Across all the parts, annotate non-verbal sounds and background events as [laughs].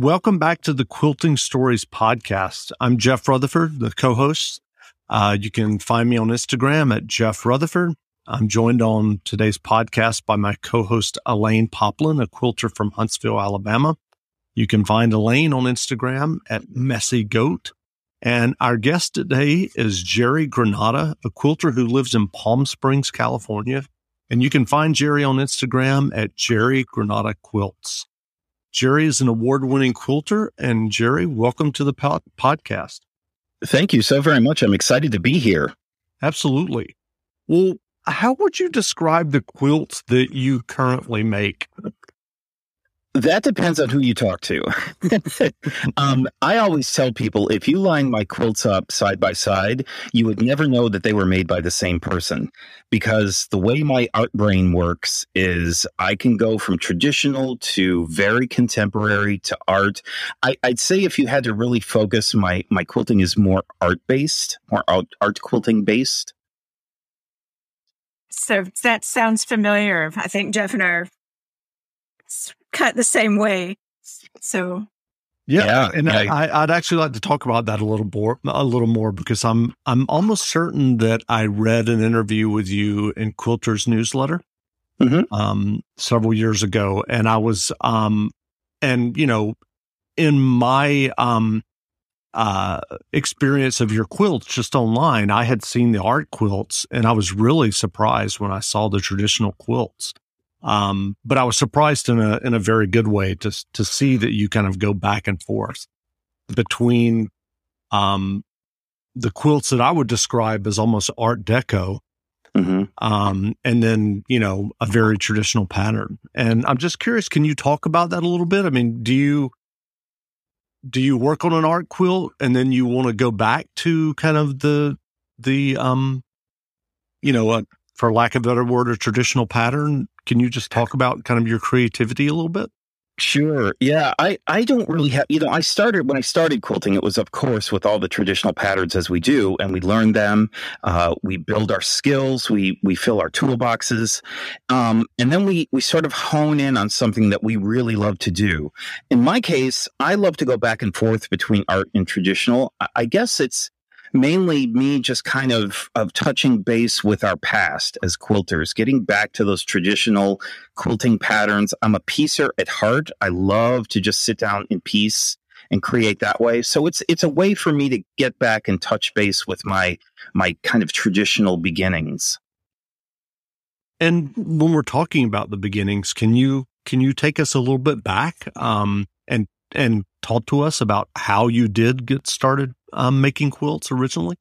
welcome back to the Quilting Stories podcast. I'm Jeff Rutherford, the co-host. Uh, you can find me on Instagram at Jeff Rutherford. I'm joined on today's podcast by my co-host Elaine Poplin, a quilter from Huntsville, Alabama. You can find Elaine on Instagram at Messy Goat. And our guest today is Jerry Granata, a quilter who lives in Palm Springs, California. And you can find Jerry on Instagram at Jerry Granata Quilts. Jerry is an award winning quilter. And Jerry, welcome to the pod- podcast. Thank you so very much. I'm excited to be here. Absolutely. Well, how would you describe the quilts that you currently make? That depends on who you talk to. [laughs] um, I always tell people if you line my quilts up side by side, you would never know that they were made by the same person. Because the way my art brain works is I can go from traditional to very contemporary to art. I, would say if you had to really focus, my, my quilting is more art based, more art, art quilting based. So that sounds familiar. I think Jeff and I are cut the same way. So yeah, yeah and I, would actually like to talk about that a little more, a little more, because I'm I'm almost certain that I read an interview with you in Quilter's newsletter mm-hmm. um, several years ago, and I was um, and you know, in my um, uh, experience of your quilts just online, I had seen the art quilts, and I was really surprised when I saw the traditional quilts. Um, but I was surprised in a in a very good way to to see that you kind of go back and forth between um, the quilts that I would describe as almost Art Deco, mm-hmm. um, and then you know a very traditional pattern. And I'm just curious, can you talk about that a little bit? I mean, do you do you work on an art quilt and then you want to go back to kind of the the um you know a, for lack of a better word a traditional pattern can you just talk about kind of your creativity a little bit? Sure. Yeah. I, I don't really have, you know, I started when I started quilting, it was, of course, with all the traditional patterns as we do, and we learn them. Uh, we build our skills. We, we fill our toolboxes. Um, and then we, we sort of hone in on something that we really love to do. In my case, I love to go back and forth between art and traditional. I, I guess it's, mainly me just kind of of touching base with our past as quilters, getting back to those traditional quilting patterns. I'm a piecer at heart. I love to just sit down in peace and create that way. So it's it's a way for me to get back and touch base with my my kind of traditional beginnings. And when we're talking about the beginnings, can you can you take us a little bit back um, and and talk to us about how you did get started um, making quilts originally?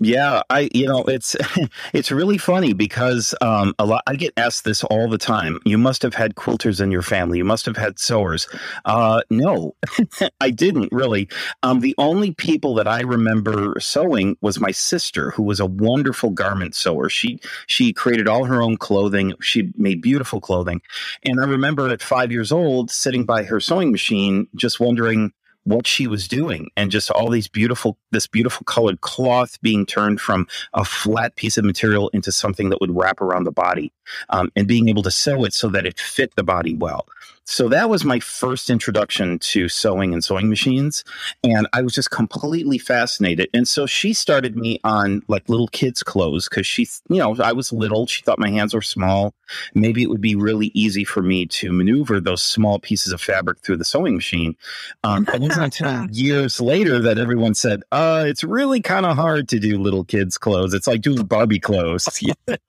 Yeah, I you know it's [laughs] it's really funny because um, a lot I get asked this all the time. You must have had quilters in your family. You must have had sewers. Uh, no, [laughs] I didn't really. Um, the only people that I remember sewing was my sister, who was a wonderful garment sewer. She she created all her own clothing. She made beautiful clothing, and I remember at five years old sitting by her sewing machine, just wondering what she was doing and just all these beautiful this beautiful colored cloth being turned from a flat piece of material into something that would wrap around the body um, and being able to sew it so that it fit the body well so that was my first introduction to sewing and sewing machines. And I was just completely fascinated. And so she started me on like little kids' clothes because she, you know, I was little. She thought my hands were small. Maybe it would be really easy for me to maneuver those small pieces of fabric through the sewing machine. Um, it wasn't [laughs] until years later that everyone said, uh, it's really kind of hard to do little kids' clothes. It's like doing Barbie clothes. [laughs]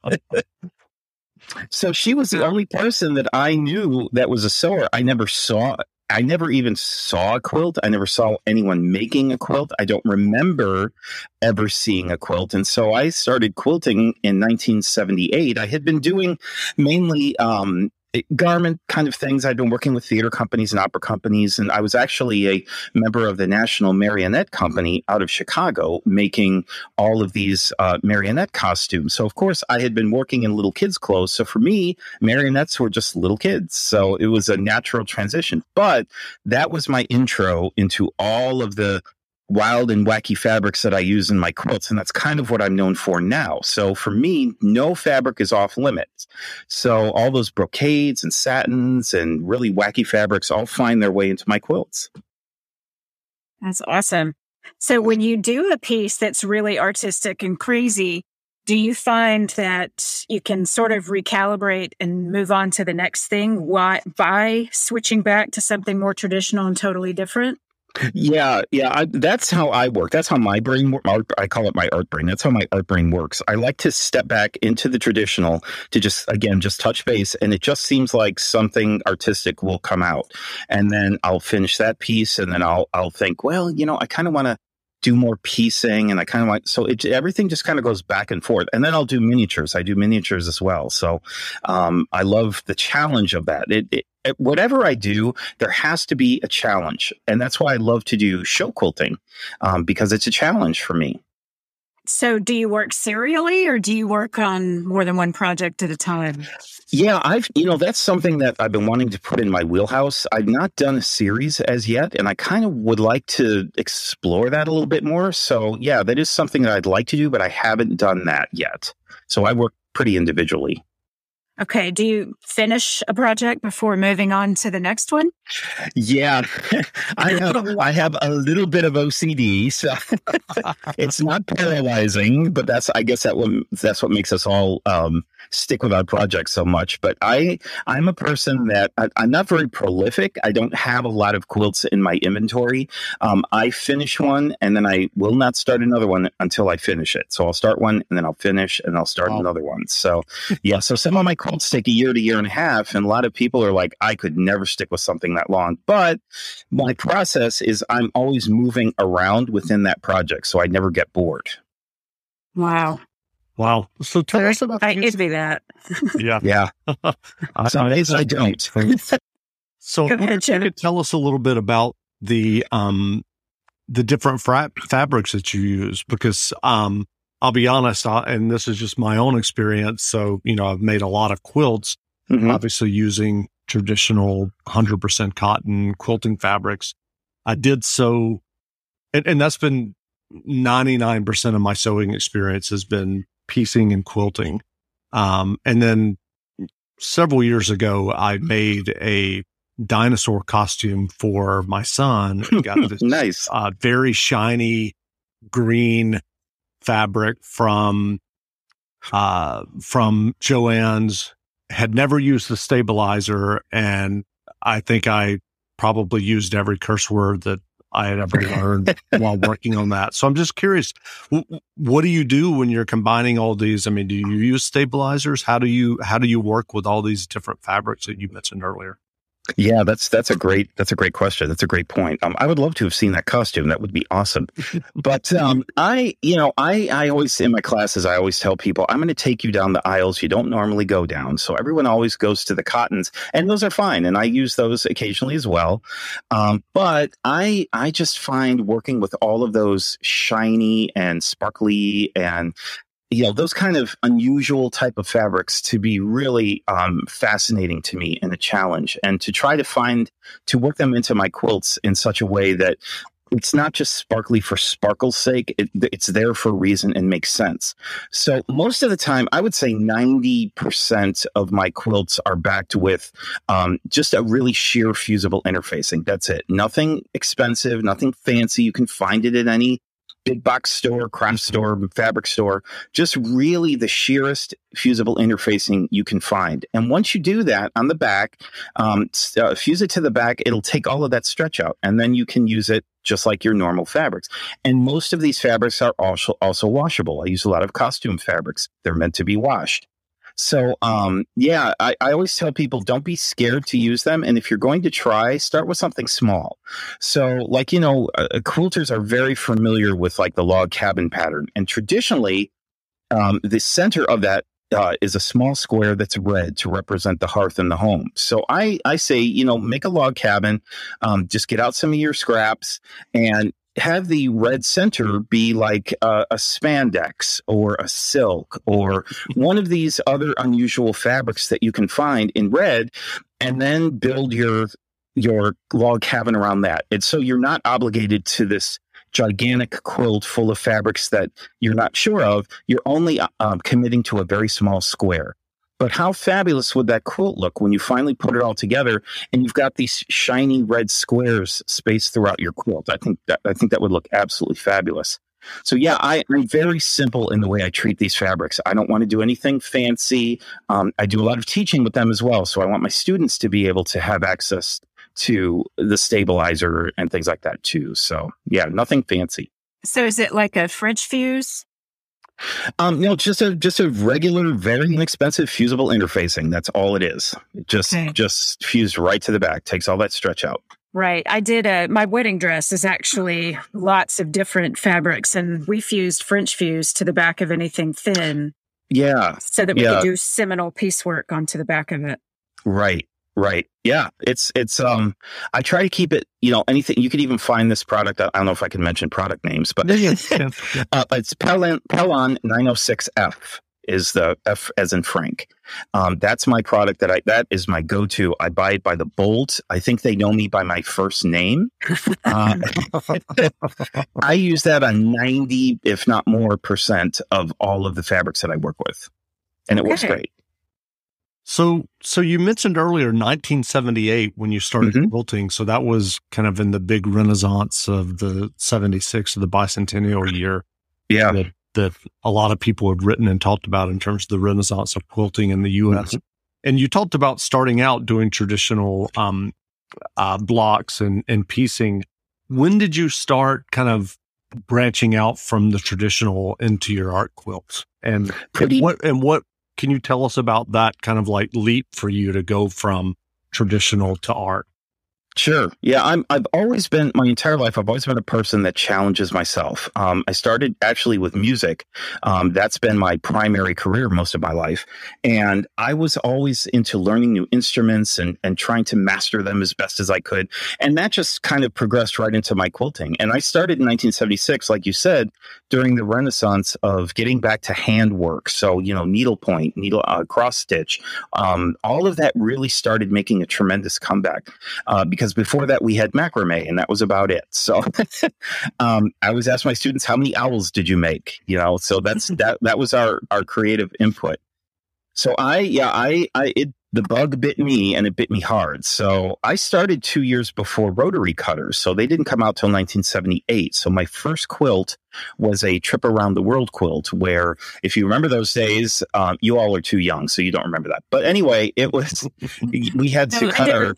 [laughs] So she was the only person that I knew that was a sewer. I never saw I never even saw a quilt. I never saw anyone making a quilt. I don't remember ever seeing a quilt. And so I started quilting in 1978. I had been doing mainly um, garment kind of things. I'd been working with theater companies and opera companies, and I was actually a member of the National Marionette Company out of Chicago, making all of these uh, marionette costumes. So, of course, I had been working in little kids' clothes. So, for me, marionettes were just little kids. So, it was a natural transition. But that was my intro into all of the wild and wacky fabrics that I use in my quilts. And that's kind of what I'm known for now. So for me, no fabric is off limits. So all those brocades and satins and really wacky fabrics all find their way into my quilts. That's awesome. So when you do a piece that's really artistic and crazy, do you find that you can sort of recalibrate and move on to the next thing why, by switching back to something more traditional and totally different? Yeah, yeah, I, that's how I work. That's how my brain. I call it my art brain. That's how my art brain works. I like to step back into the traditional to just again just touch base, and it just seems like something artistic will come out, and then I'll finish that piece, and then I'll I'll think, well, you know, I kind of want to do more piecing and I kind of like so it, everything just kind of goes back and forth and then I'll do miniatures I do miniatures as well so um, I love the challenge of that it, it, whatever I do, there has to be a challenge. And that's why I love to do show quilting um, because it's a challenge for me. So, do you work serially or do you work on more than one project at a time? Yeah, I've, you know, that's something that I've been wanting to put in my wheelhouse. I've not done a series as yet, and I kind of would like to explore that a little bit more. So, yeah, that is something that I'd like to do, but I haven't done that yet. So, I work pretty individually. Okay. Do you finish a project before moving on to the next one? Yeah, [laughs] I have. [laughs] I have a little bit of OCD, so [laughs] it's not paralyzing, but that's. I guess that what that's what makes us all um, stick with our projects so much. But I, I'm a person that I, am not very prolific. I don't have a lot of quilts in my inventory. Um, I finish one, and then I will not start another one until I finish it. So I'll start one, and then I'll finish, and I'll start oh. another one. So yeah. So some of my quilts take a year to year and a half, and a lot of people are like, I could never stick with something that long. But my process is I'm always moving around within that project, so I never get bored. Wow. Wow. So tell us about I envy that. yeah. [laughs] Yeah. [laughs] Some days I don't. so ahead, you could tell us a little bit about the um the different fra- fabrics that you use because um I'll be honest, I, and this is just my own experience. So, you know, I've made a lot of quilts, mm-hmm. obviously using traditional 100% cotton quilting fabrics. I did so, and, and that's been 99% of my sewing experience has been piecing and quilting. Um, and then several years ago, I made a dinosaur costume for my son. Got [laughs] this nice, uh, very shiny green fabric from uh, from Joann's. Had never used the stabilizer, and I think I probably used every curse word that I had ever [laughs] learned while working on that. So I'm just curious, what do you do when you're combining all these? I mean, do you use stabilizers? How do you how do you work with all these different fabrics that you mentioned earlier? Yeah, that's that's a great that's a great question. That's a great point. Um, I would love to have seen that costume. That would be awesome. [laughs] but um, I, you know, I I always in my classes I always tell people I'm going to take you down the aisles you don't normally go down. So everyone always goes to the cottons, and those are fine, and I use those occasionally as well. Um, but I I just find working with all of those shiny and sparkly and you know those kind of unusual type of fabrics to be really um, fascinating to me and a challenge and to try to find to work them into my quilts in such a way that it's not just sparkly for sparkle's sake it, it's there for a reason and makes sense. So most of the time i would say 90% of my quilts are backed with um, just a really sheer fusible interfacing. That's it. Nothing expensive nothing fancy. You can find it at any big box store, craft store, fabric store, just really the sheerest fusible interfacing you can find. And once you do that on the back, um, uh, fuse it to the back, it'll take all of that stretch out, and then you can use it just like your normal fabrics. And most of these fabrics are also also washable. I use a lot of costume fabrics; they're meant to be washed. So, um, yeah, I, I always tell people don't be scared to use them. And if you're going to try, start with something small. So, like, you know, uh, uh, quilters are very familiar with like the log cabin pattern. And traditionally, um, the center of that uh, is a small square that's red to represent the hearth and the home. So I, I say, you know, make a log cabin, um, just get out some of your scraps and have the red center be like a, a, spandex or a silk or [laughs] one of these other unusual fabrics that you can find in red and then build your your log cabin around that. And so you're not obligated to this gigantic quilt full of fabrics that you're not sure of. You're only um, committing to a very small square But how fabulous would that quilt look when you finally put it all together and you've got these shiny red squares spaced throughout your quilt? I think that I think that would look absolutely fabulous. So yeah, I, am very simple in the way I treat these fabrics. I don't want to do anything fancy. Um, I do a lot of teaching with them as well. So I want my students to be able to have access to the stabilizer and things like that too. So yeah, nothing fancy. So is it like a French fuse? Um, no, just a just a regular, very inexpensive fusible interfacing. That's all it is. Just okay. just fused right to the back. Takes all that stretch out. Right. I did a my wedding dress is actually lots of different fabrics and we fused French fuse to the back of anything thin. Yeah. So that we yeah. could do Seminole piecework onto the back of it. Right. Right. Yeah. It's it's um I try to keep it, you know, anything you could even find this product. I don't know if I can mention product names, but [laughs] [laughs] uh, it's Pellon Pellon 906F is the F as in Frank. Um, that's my product that I that is my go to. I buy it by the bolt. I think they know me by my first name. Uh, [laughs] I use that on ninety, if not more, percent of all of the fabrics that I work with, and it okay. works great. So, so you mentioned earlier 1978 when you started mm-hmm. quilting. So that was kind of in the big renaissance of the 76 of the bicentennial year. Yeah. That, that, a lot of people have written and talked about in terms of the renaissance of quilting in the U.S. Mm-hmm. And you talked about starting out doing traditional um, uh, blocks and, and piecing. When did you start kind of branching out from the traditional into your art quilts? And, Pretty, and what and what can you tell us about that kind of like leap for you to go from traditional to art? Sure. Yeah, I'm. I've always been my entire life. I've always been a person that challenges myself. Um, I started actually with music. Um, that's been my primary career most of my life, and I was always into learning new instruments and and trying to master them as best as I could. And that just kind of progressed right into my quilting. And I started in 1976, like you said, during the renaissance of getting back to handwork. So you know, needlepoint, needle uh, cross stitch, um, all of that really started making a tremendous comeback uh, because before that we had macrame and that was about it. So [laughs] um, I always ask my students, how many owls did you make? You know, so that's [laughs] that that was our our creative input. So I yeah I I it the bug bit me and it bit me hard. So I started two years before rotary cutters. So they didn't come out till 1978. So my first quilt was a trip around the world quilt where if you remember those days, um, you all are too young, so you don't remember that. But anyway, it was, [laughs] we had to cut our,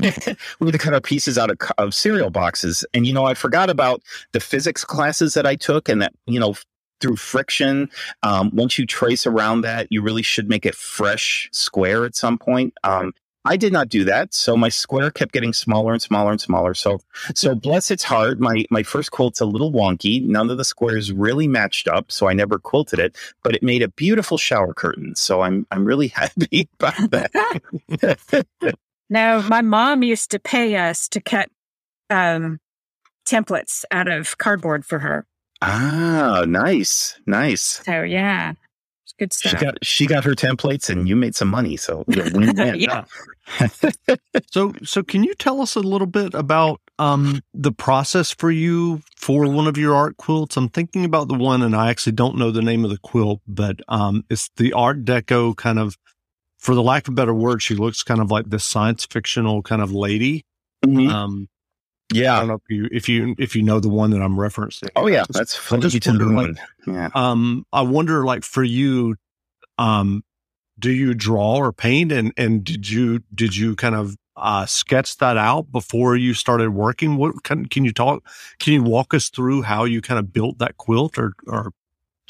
we had to cut our pieces out of, of cereal boxes. And, you know, I forgot about the physics classes that I took and that, you know, through friction, um, once you trace around that, you really should make it fresh square at some point. Um, I did not do that, so my square kept getting smaller and smaller and smaller. So, so bless its heart, my my first quilt's a little wonky. None of the squares really matched up, so I never quilted it. But it made a beautiful shower curtain, so I'm I'm really [laughs] happy about that. [laughs] No, my mom used to pay us to cut um, templates out of cardboard for her. Ah, nice, nice. So yeah, it's good stuff. She got she got her templates, and you made some money. So win [laughs] win. yeah. [laughs] so so can you tell us a little bit about um, the process for you for one of your art quilts? I'm thinking about the one, and I actually don't know the name of the quilt, but um, it's the Art Deco kind of for the lack of a better word, she looks kind of like this science fictional kind of lady. Mm-hmm. Um, yeah, I don't know if you if you if you know the one that I'm referencing. Oh yeah, that's. Just wonder, like, yeah. Um, I wonder, like for you, um, do you draw or paint, and and did you did you kind of uh, sketch that out before you started working? What can can you talk? Can you walk us through how you kind of built that quilt or or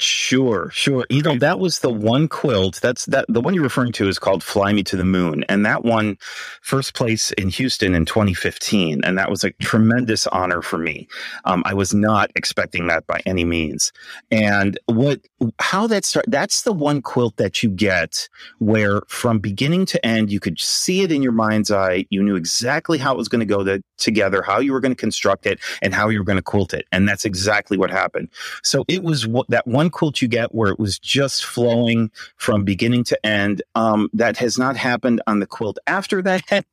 Sure, sure. You know, that was the one quilt. That's that the one you're referring to is called Fly Me to the Moon. And that won first place in Houston in 2015. And that was a tremendous honor for me. Um, I was not expecting that by any means. And what how that start that's the one quilt that you get where from beginning to end you could see it in your mind's eye. You knew exactly how it was going to go the, together, how you were going to construct it, and how you were going to quilt it. And that's exactly what happened. So it was what that one quilt you get where it was just flowing from beginning to end. Um, that has not happened on the quilt after that, [laughs]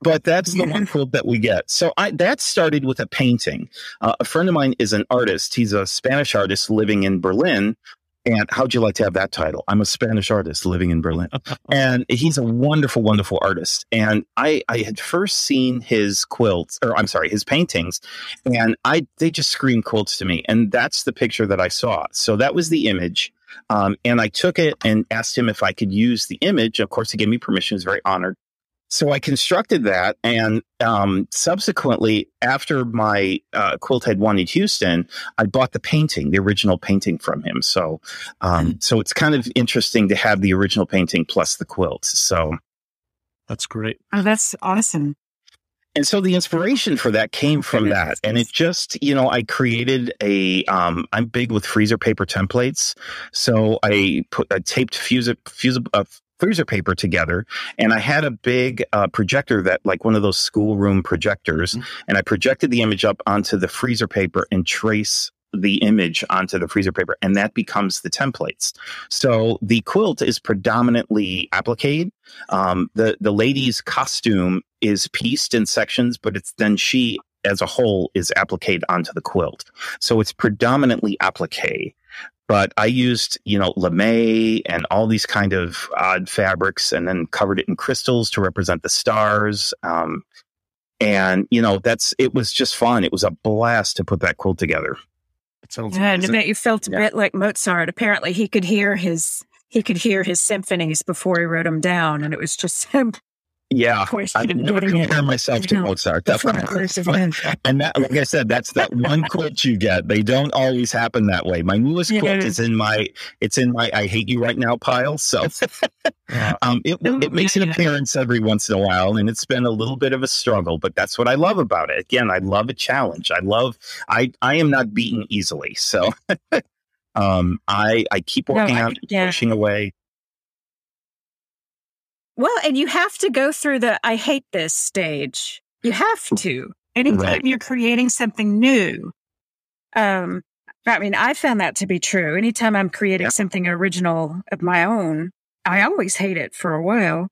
but that's the one quilt that we get. So I, that started with a painting. Uh, a friend of mine is an artist. He's a Spanish artist living in Berlin And how'd you like to have that title? I'm a Spanish artist living in Berlin. and he's a wonderful, wonderful artist. And I, I had first seen his quilts, or I'm sorry, his paintings, and I they just screamed quilts to me. And that's the picture that I saw. So that was the image. Um, and I took it and asked him if I could use the image. Of course, he gave me permission. He was very honored. So I constructed that, and um, subsequently, after my uh, quilt had won in Houston, I bought the painting, the original painting from him. So, um, mm. so it's kind of interesting to have the original painting plus the quilt. So, that's great. Oh, that's awesome. And so the inspiration for that came from that. And it just, you know, I created a, um, I'm big with freezer paper templates. So I put, I taped fuse, fuse, uh, freezer paper together and i had a big uh, projector that like one of those schoolroom projectors mm-hmm. and i projected the image up onto the freezer paper and trace the image onto the freezer paper and that becomes the templates. So the quilt is predominantly applique um, the the lady's costume is pieced in sections but it's then she as a whole is appliqued onto the quilt. So it's predominantly applique but I used, you know, lame and all these kind of odd fabrics and then covered it in crystals to represent the stars. Um, and, you know, that's, it was just fun. It was a blast to put that quilt together. It sounds yeah, and I bet you felt a yeah. bit like Mozart. Apparently he could hear his, he could hear his symphonies before he wrote them down. And it was just [laughs] Yeah, of course, I never compare myself to Mozart. Definitely. [laughs] and that, like I said, that's that one quilt you get. They don't always happen that way. My newest yeah, quilt is in my it's in my I hate you right now pile. So [laughs] [laughs] um, it it makes an appearance every once in a while, and it's been a little bit of a struggle. But that's what I love about it. Again, I love a challenge. I love I I am not beaten easily. So um, I I keep working no, I, yeah. pushing away. Well, and you have to go through the I hate this stage. You have to. Anytime right. you're creating something new. Um, I mean, I found that to be true. Anytime I'm creating something original of my own, I always hate it for a while.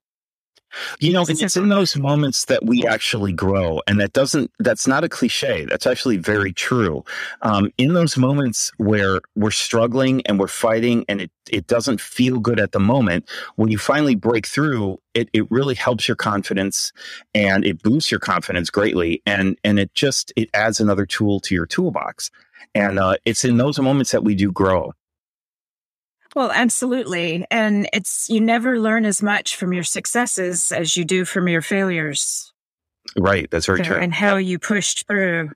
You know, it's in those moments that we actually grow. And that doesn't, that's not a cliche. That's actually very true. Um, in those moments where we're struggling and we're fighting and it, it doesn't feel good at the moment, when you finally break through, it, it really helps your confidence and it boosts your confidence greatly. And, and it just, it adds another tool to your toolbox. And uh, it's in those moments that we do grow. Well, absolutely. And it's, you never learn as much from your successes as you do from your failures. Right. That's very so, true. And how you pushed through.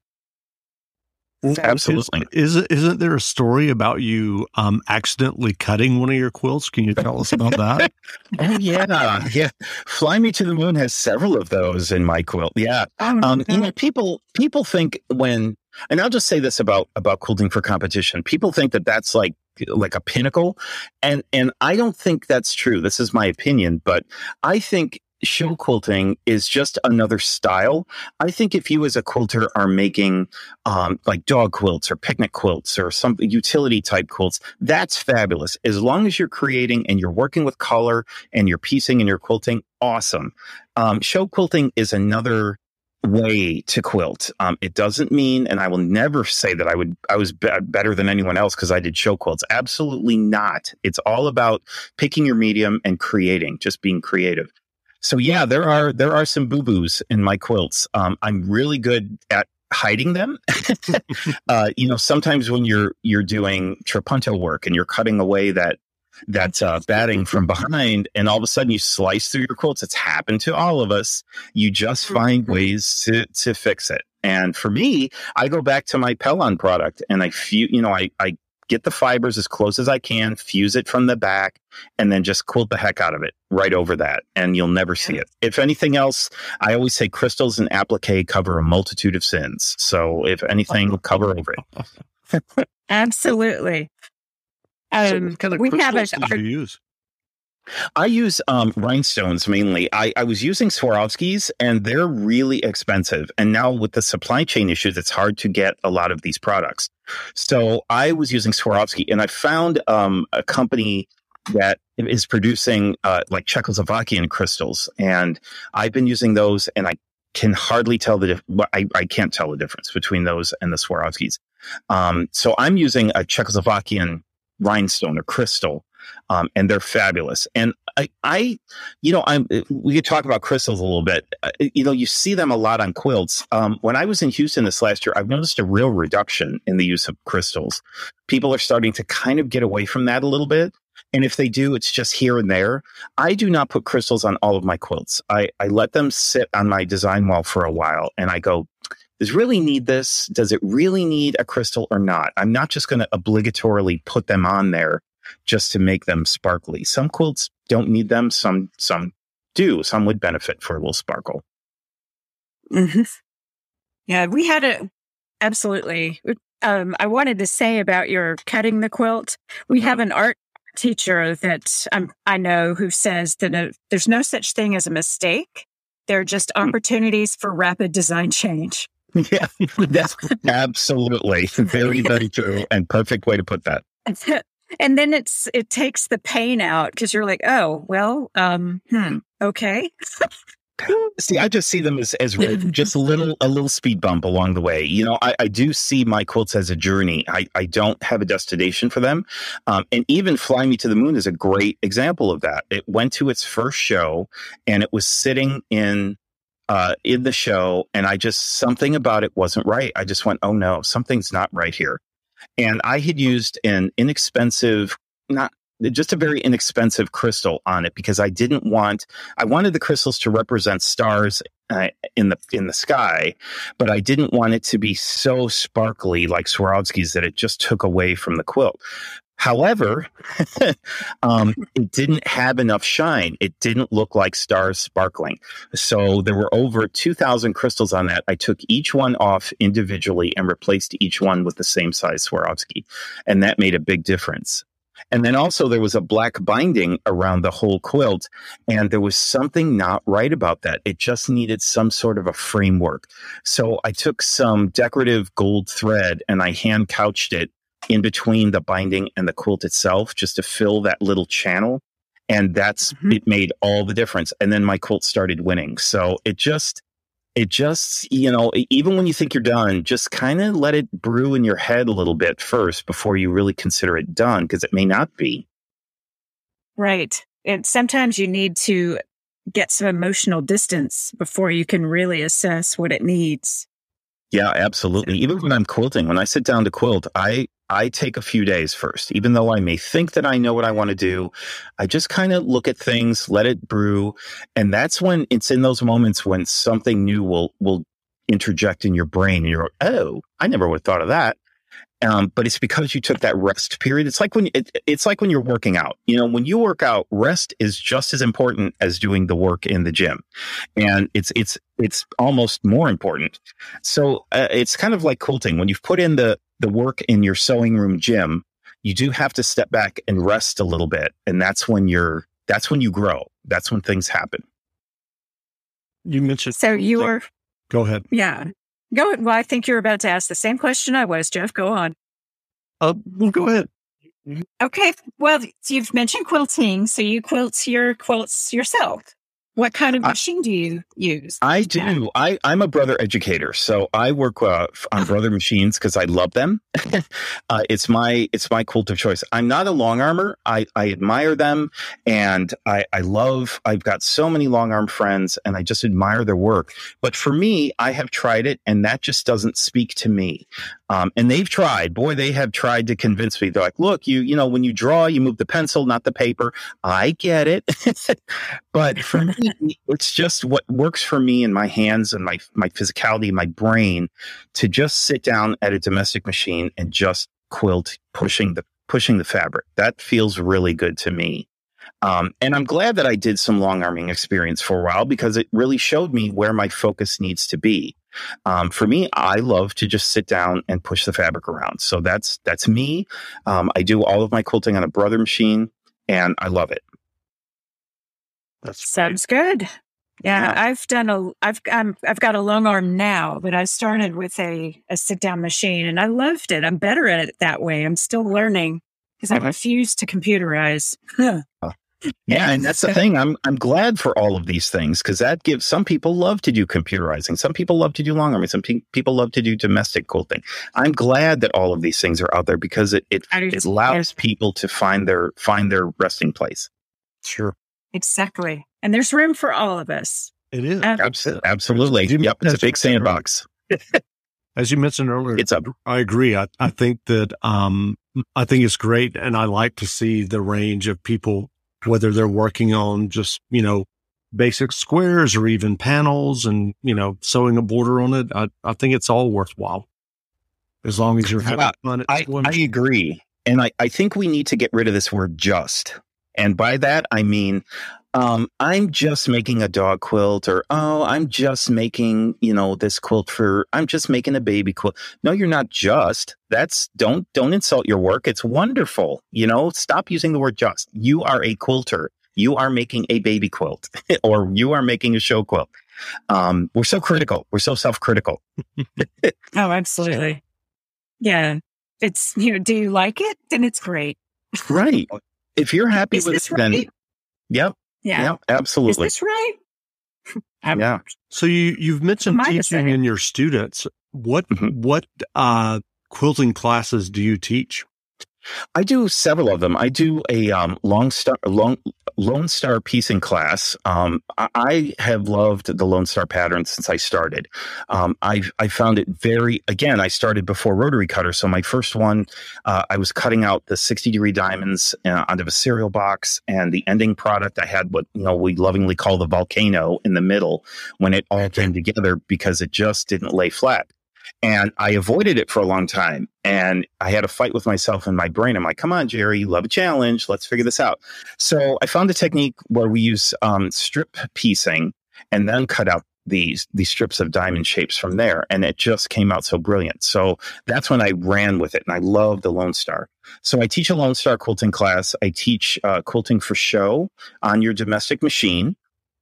Absolutely. Is, is isn't there a story about you um, accidentally cutting one of your quilts? Can you tell us about that? [laughs] oh yeah, yeah. Fly Me to the Moon has several of those in my quilt. Yeah. Oh, um, you know, people people think when, and I'll just say this about about quilting for competition. People think that that's like like a pinnacle. And, and I don't think that's true. This is my opinion, but I think show quilting is just another style. I think if you as a quilter are making um, like dog quilts or picnic quilts or some utility type quilts, that's fabulous. As long as you're creating and you're working with color and you're piecing and you're quilting, awesome. Um, show quilting is another way to quilt. Um, it doesn't mean, and I will never say that I would I was be- better than anyone else because I did show quilts. Absolutely not. It's all about picking your medium and creating, just being creative. So yeah, there are there are some boo boos in my quilts. Um, I'm really good at hiding them. [laughs] [laughs] uh, you know, sometimes when you're you're doing trapunto work and you're cutting away that that uh, batting from behind, and all of a sudden you slice through your quilts. It's happened to all of us. You just mm-hmm. find ways to to fix it. And for me, I go back to my Pellon product, and I feel you know I I get the fibers as close as I can, fuse it from the back, and then just quilt the heck out of it right over that, and you'll never see it. If anything else, I always say crystals and applique cover a multitude of sins. So if anything, cover over it. [laughs] Absolutely. Um, so kind of we have a, our, you use? I use um, rhinestones mainly. I, I was using Swarovskis and they're really expensive. And now with the supply chain issues, it's hard to get a lot of these products. So I was using Swarovski and I found um, a company that is producing uh, like Czechoslovakian crystals. And I've been using those and I can hardly tell the, dif- I, I can't tell the difference between those and the Swarovskis. Um, so I'm using a Czechoslovakian rhinestone or crystal. Um, and they're fabulous. And I, I, you know, I'm, we could talk about crystals a little bit. Uh, you know, you see them a lot on quilts. Um, when I was in Houston this last year, I've noticed a real reduction in the use of crystals. People are starting to kind of get away from that a little bit. And if they do, it's just here and there. I do not put crystals on all of my quilts. I, I let them sit on my design wall for a while and I go, does really need this? Does it really need a crystal or not? I'm not just going to obligatorily put them on there just to make them sparkly. Some quilts don't need them. Some, some do. Some would benefit for a little sparkle. Mm-hmm. Yeah, we had a absolutely. Um, I wanted to say about your cutting the quilt. We have an art teacher that um, I know who says that uh, there's no such thing as a mistake. There are just hmm. opportunities for rapid design change. [laughs] Yeah, that's absolutely very, very true and perfect way to put that. [laughs] And then it's it takes the pain out because you're like, oh well, um, hmm, okay. see, I just see them as as [laughs] just a little a little speed bump along the way. You know, I, I do see my quilts as a journey. I, I don't have a destination for them, um, and even "Fly Me to the Moon" is a great example of that. It went to its first show, and it was sitting in uh, in the show, and I just something about it wasn't right. I just went, "Oh no, something's not right here." And I had used an inexpensive, not just a very inexpensive crystal on it because I didn't want I wanted the crystals to represent stars uh, in the in the sky, but I didn't want it to be so sparkly like Swarovski's that it just took away from the quilt. However, [laughs] um, [laughs] it didn't have enough shine. It didn't look like stars sparkling. So there were over 2,000 crystals on that. I took each one off individually and replaced each one with the same size Swarovski. And that made a big difference. And then also there was a black binding around the whole quilt. And there was something not right about that. It just needed some sort of a framework. So I took some decorative gold thread and I hand couched it in between the binding and the quilt itself just to fill that little channel. And that's, mm-hmm. it made all the difference. And then my quilt started winning. So it just, it just, you know, even when you think you're done, just kind of let it brew in your head a little bit first before you really consider it done because it may not be. Right. And sometimes you need to get some emotional distance before you can really assess what it needs. Yeah, absolutely. Even when I'm quilting, when I sit down to quilt, I I take a few days first, even though I may think that I know what I want to do. I just kind of look at things, let it brew. And that's when it's in those moments when something new will, will interject in your brain and you're, oh, I never would have thought of that. Um, but it's because you took that rest period. It's like when it, it's like when you're working out. You know, when you work out, rest is just as important as doing the work in the gym, and it's it's it's almost more important. So uh, it's kind of like quilting. When you've put in the the work in your sewing room gym, you do have to step back and rest a little bit. And that's when you're, that's when you grow. That's when things happen. You mentioned. So you were. Go ahead. Yeah. Go ahead. Well, I think you're about to ask the same question I was, Jeff. Go on. Uh, well, go ahead. Okay. Well, you've mentioned quilting. So you quilt your quilts yourself. What kind of machine I, do you use? I do. I, I'm a brother educator, so I work uh, on brother machines because I love them. [laughs] uh, it's my it's my cult of choice. I'm not a long armor. I, I admire them, and I, I love. I've got so many long arm friends, and I just admire their work. But for me, I have tried it, and that just doesn't speak to me. Um, and they've tried. Boy, they have tried to convince me. They're like, "Look, you you know, when you draw, you move the pencil, not the paper." I get it, [laughs] but for me [laughs] it's just what works for me and my hands and my my physicality, my brain, to just sit down at a domestic machine and just quilt, pushing the pushing the fabric. That feels really good to me. Um, and I'm glad that I did some long arming experience for a while because it really showed me where my focus needs to be. Um, for me, I love to just sit down and push the fabric around. So that's that's me. Um, I do all of my quilting on a brother machine, and I love it. That's sounds great. good. Yeah, yeah, I've done a, I've, I'm, I've got a long arm now, but I started with a, a sit down machine and I loved it. I'm better at it that way. I'm still learning because I refuse to computerize. [laughs] Yeah, and that's the [laughs] thing. I'm I'm glad for all of these things because that gives some people love to do computerizing, some people love to do long arming, some pe- people love to do domestic quilting. I'm glad that all of these things are out there because it it, it allows people to find their find their resting place. Sure, exactly, and there's room for all of us. It is absolutely, absolutely. Yep, it's a big sandbox. As you mentioned earlier, it's up. I agree. I, I think that um, I think it's great, and I like to see the range of people whether they're working on just, you know, basic squares or even panels and, you know, sewing a border on it. I, I think it's all worthwhile as long as you're having well, fun. I, I agree. And I, I think we need to get rid of this word just. And by that, I mean, um, I'm just making a dog quilt or, oh, I'm just making, you know, this quilt for, I'm just making a baby quilt. No, you're not just. That's, don't, don't insult your work. It's wonderful. You know, stop using the word just. You are a quilter. You are making a baby quilt [laughs] or you are making a show quilt. Um, we're so critical. We're so self critical. [laughs] oh, absolutely. Yeah. It's, [laughs] you know, do you like it? Then it's great. right if you're happy Is with it, right? then yep, yeah, yep, absolutely. Is this right? [laughs] yeah. So you you've mentioned teaching in your students. What mm-hmm. what uh, quilting classes do you teach? I do several of them. I do a um, long star, long Lone Star piecing class. Um, I have loved the Lone Star pattern since I started. Um, I I found it very. Again, I started before rotary cutter, so my first one, uh, I was cutting out the sixty degree diamonds uh, onto a cereal box, and the ending product I had what you know we lovingly call the volcano in the middle when it all came together because it just didn't lay flat. And I avoided it for a long time. And I had a fight with myself in my brain. I'm like, come on, Jerry, you love a challenge. Let's figure this out. So I found a technique where we use um, strip piecing and then cut out these these strips of diamond shapes from there and it just came out so brilliant so that's when i ran with it and i love the lone star so i teach a lone star quilting class i teach uh, quilting for show on your domestic machine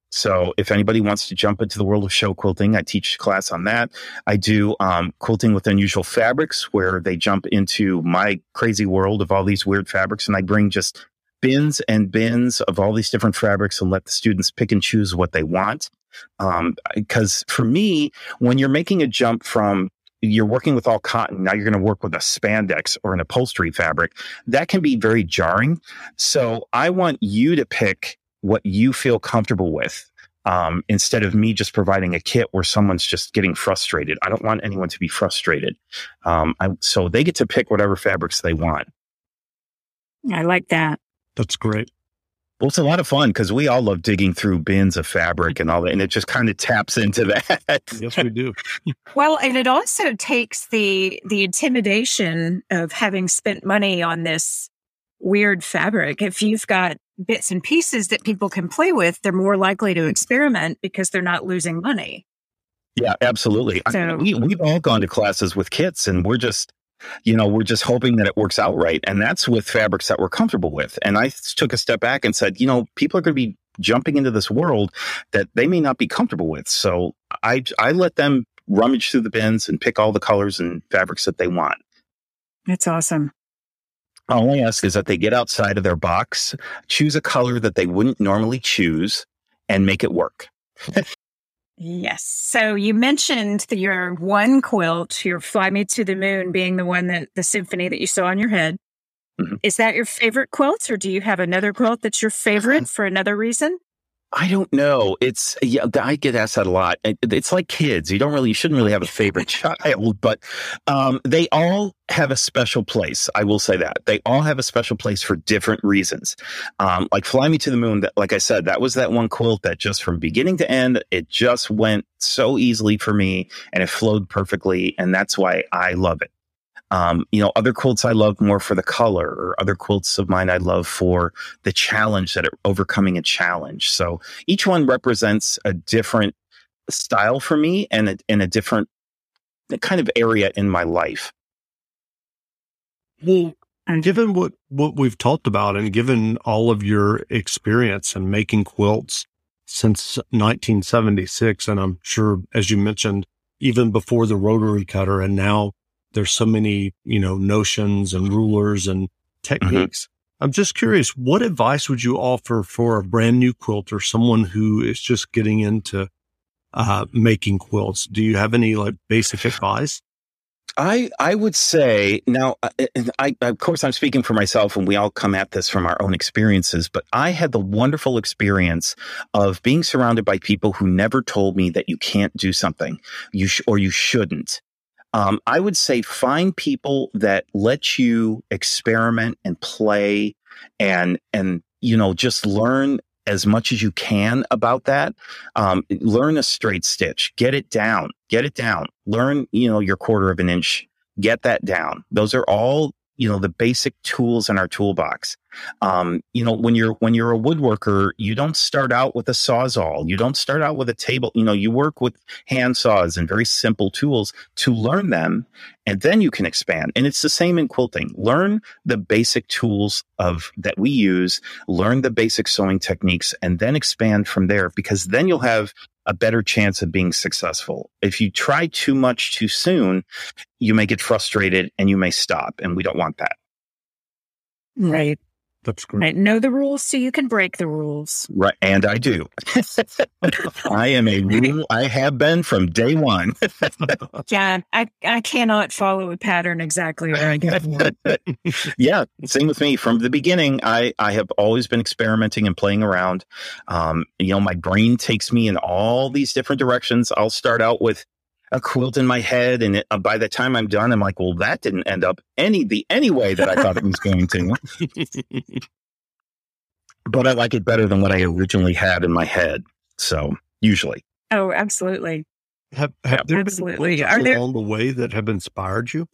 so if anybody wants to jump into the world of show quilting, I teach class on that. I do um, quilting with unusual fabrics where they jump into my crazy world of all these weird fabrics and I bring just bins and bins of all these different fabrics and let the students pick and choose what they want. Because um, for me, when you're making a jump from you're working with all cotton. Now you're going to work with a spandex or an upholstery fabric. That can be very jarring. So I want you to pick what you feel comfortable with um, instead of me just providing a kit where someone's just getting frustrated. I don't want anyone to be frustrated. Um, I, so they get to pick whatever fabrics they want. I like that. That's great. Well, it's a lot of fun because we all love digging through bins of fabric and all that, and it just kind of taps into that. [laughs] yes, we do. well, and it also takes the the intimidation of having spent money on this weird fabric. If you've got bits and pieces that people can play with, they're more likely to experiment because they're not losing money. Yeah, absolutely. So, I we, we've all gone to classes with kits and we're just, you know, we're just hoping that it works out right. And that's with fabrics that we're comfortable with. And I took a step back and said, you know, people are going to be jumping into this world that they may not be comfortable with. So I, I let them rummage through the bins and pick all the colors and fabrics that they want. That's awesome. All I ask is that they get outside of their box, choose a color that they wouldn't normally choose, and make it work. yes. So you mentioned that your one quilt, your Fly Me to the Moon, being the one that the symphony that you saw on your head. Mm-hmm. Is that your favorite quilt, or do you have another quilt that's your favorite [clears throat] for another reason? I don't know. It's yeah, I get asked that a lot. It's like kids. You don't really, you shouldn't really have a favorite [laughs] child, but um, they all have a special place. I will say that they all have a special place for different reasons. Um, like "Fly Me to the Moon." That, like I said, that was that one quilt that just from beginning to end, it just went so easily for me, and it flowed perfectly, and that's why I love it. Um, you know, other quilts I love more for the color, or other quilts of mine I love for the challenge that it overcoming a challenge. So each one represents a different style for me and a, and a different kind of area in my life. Well, and given what, what we've talked about and given all of your experience in making quilts since 1976, and I'm sure, as you mentioned, even before the rotary cutter and now there's so many, you know, notions and rulers and techniques. I'm just curious, what advice would you offer for a brand new quilter, someone who is just getting into uh, making quilts? Do you have any like basic advice? I I would say now, uh, I, I, of course I'm speaking for myself, and we all come at this from our own experiences. But I had the wonderful experience of being surrounded by people who never told me that you can't do something, you sh- or you shouldn't. Um, I would say find people that let you experiment and play, and and you know just learn as much as you can about that. Um, learn a straight stitch, get it down, get it down. Learn, you know, your quarter of an inch, get that down. Those are all you know the basic tools in our toolbox. Um, you know when you're when you're a woodworker you don't start out with a sawzall. You don't start out with a table. You know you work with hand saws and very simple tools to learn them and then you can expand. And it's the same in quilting. Learn the basic tools of that we use learn the basic sewing techniques and then expand from there because then you'll have a better chance of being successful. If you try too much too soon, you may get frustrated and you may stop. And we don't want that. Right. That's great. Right. Know the rules so you can break the rules. Right. And I do. [laughs] I am a rule. I have been from day one. [laughs] yeah. I, I cannot follow a pattern exactly where I get [laughs] Yeah. Same with me. From the beginning, I, I have always been experimenting and playing around. Um, you know, my brain takes me in all these different directions. I'll start out with a quilt in my head and it, uh, by the time i'm done i'm like well that didn't end up any the any way that i thought it was going to. [laughs] But i like it better than what i originally had in my head so usually. Oh absolutely. Have, have there absolutely. been Are there- along the way that have inspired you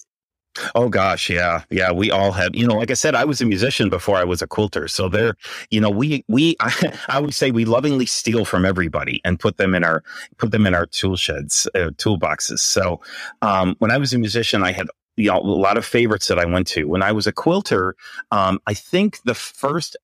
Oh gosh, yeah, yeah. We all have, you know, like I said, I was a musician before I was a quilter. So there, you know, we we I, [laughs] I would say we lovingly steal from everybody and put them in our put them in our tool sheds, uh, toolboxes. So um, when I was a musician, I had you know, a lot of favorites that I went to. When I was a quilter, um, I think the first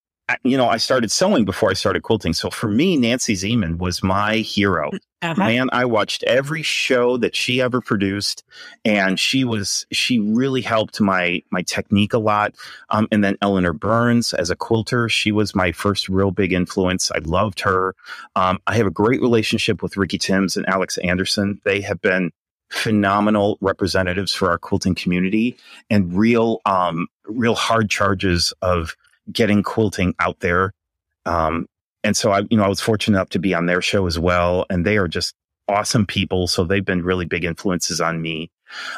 you know, I started sewing before I started quilting. So for me, Nancy Zieman was my hero. Uh-huh. Man, I watched every show that she ever produced, and she was she really helped my my technique a lot. Um, and then Eleanor Burns as a quilter, she was my first real big influence. I loved her. Um, I have a great relationship with Ricky Tims and Alex Anderson. They have been phenomenal representatives for our quilting community and real um, real hard charges of getting quilting out there. Um, and so I, you know, I was fortunate enough to be on their show as well. And they are just awesome people. So they've been really big influences on me.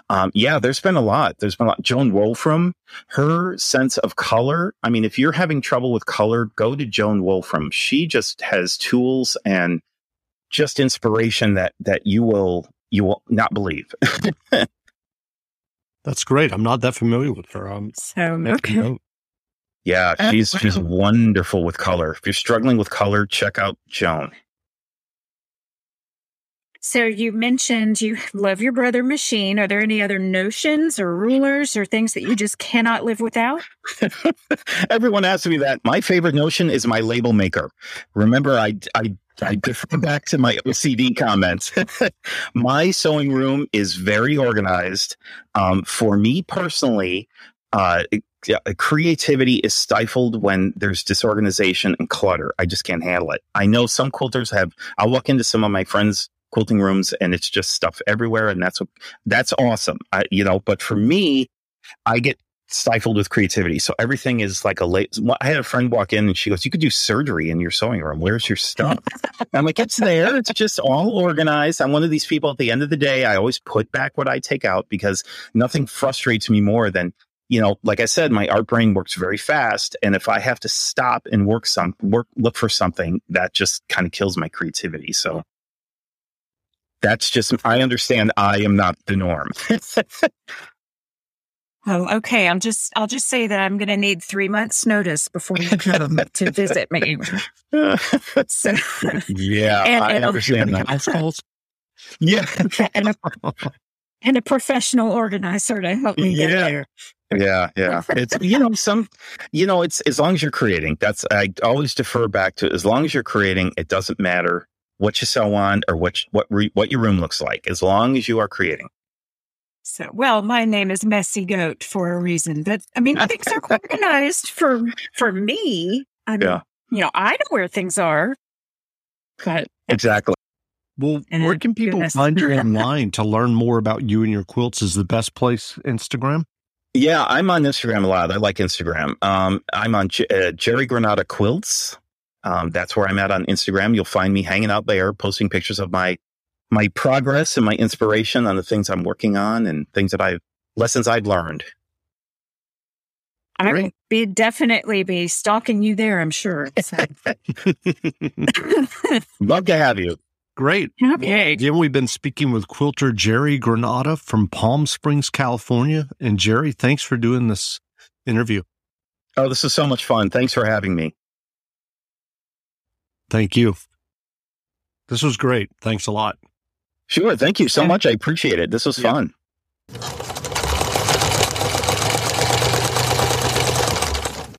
Um, yeah, there's been a lot. There's been a lot. Joen Wolfrom, her sense of color. I mean, if you're having trouble with color, go to Joen Wolfrom. She just has tools and just inspiration that that you will you will not believe. [laughs] That's great. I'm not that familiar with her. Um, so okay. Yeah, she's she's wonderful with color. If you're struggling with color, check out Joen. So you mentioned you love your brother machine. Are there any other notions or rulers or things that you just cannot live without? [laughs] Everyone asks me that. My favorite notion is my label maker. Remember, I I I defer back to my OCD comments. [laughs] my sewing room is very organized. Um, for me personally, uh, Uh, creativity is stifled when there's disorganization and clutter. I just can't handle it. I know some quilters have, I'll walk into some of my friends' quilting rooms and it's just stuff everywhere. And that's, what, that's awesome. I, you know, but for me, I get stifled with creativity. So everything is like a late. I had a friend walk in and she goes, "You could do surgery in your sewing room. Where's your stuff?" [laughs] I'm like, "It's there. It's just all organized." I'm one of these people. At the end of the day, I always put back what I take out because nothing frustrates me more than you know, like I said, my art brain works very fast. And if I have to stop and work some work, look for something that just kind of kills my creativity. So that's just, I understand I am not the norm. [laughs] Oh, okay. I'm just, I'll just say that I'm going to need three months notice before you come [laughs] to visit me. so, yeah, and, I and understand that. [laughs] Yeah. And a, and a professional organizer to help me get yeah. there. Yeah, yeah. [laughs] It's you know some you know it's as long as you're creating. That's I always defer back to as long as you're creating, it doesn't matter what you sell on or what what re, what your room looks like as long as you are creating. So, well, my name is Messy Goat for a reason, but I mean, things are [laughs] organized for for me. I mean, yeah. you know, I know where things are, but exactly. Well, where can people goodness. find you [laughs] online to learn more about you and your quilts? Is the best place Instagram? Yeah, I'm on Instagram a lot. I like Instagram. Um, I'm on J- uh, Jerry Granata Quilts. Um, that's where I'm at on Instagram. You'll find me hanging out there, posting pictures of my my progress and my inspiration on the things I'm working on and things that I've lessons I've learned. I will be definitely be stalking you there. I'm sure. So. [laughs] [laughs] Love to have you. Great. Okay. Again, we've been speaking with quilter Jerry Granata from Palm Springs, California. And Jerry, thanks for doing this interview. Oh, this is so much fun. Thanks for having me. Thank you. This was great. Thanks a lot. Sure. Thank you so much. I appreciate it. This was yeah. fun.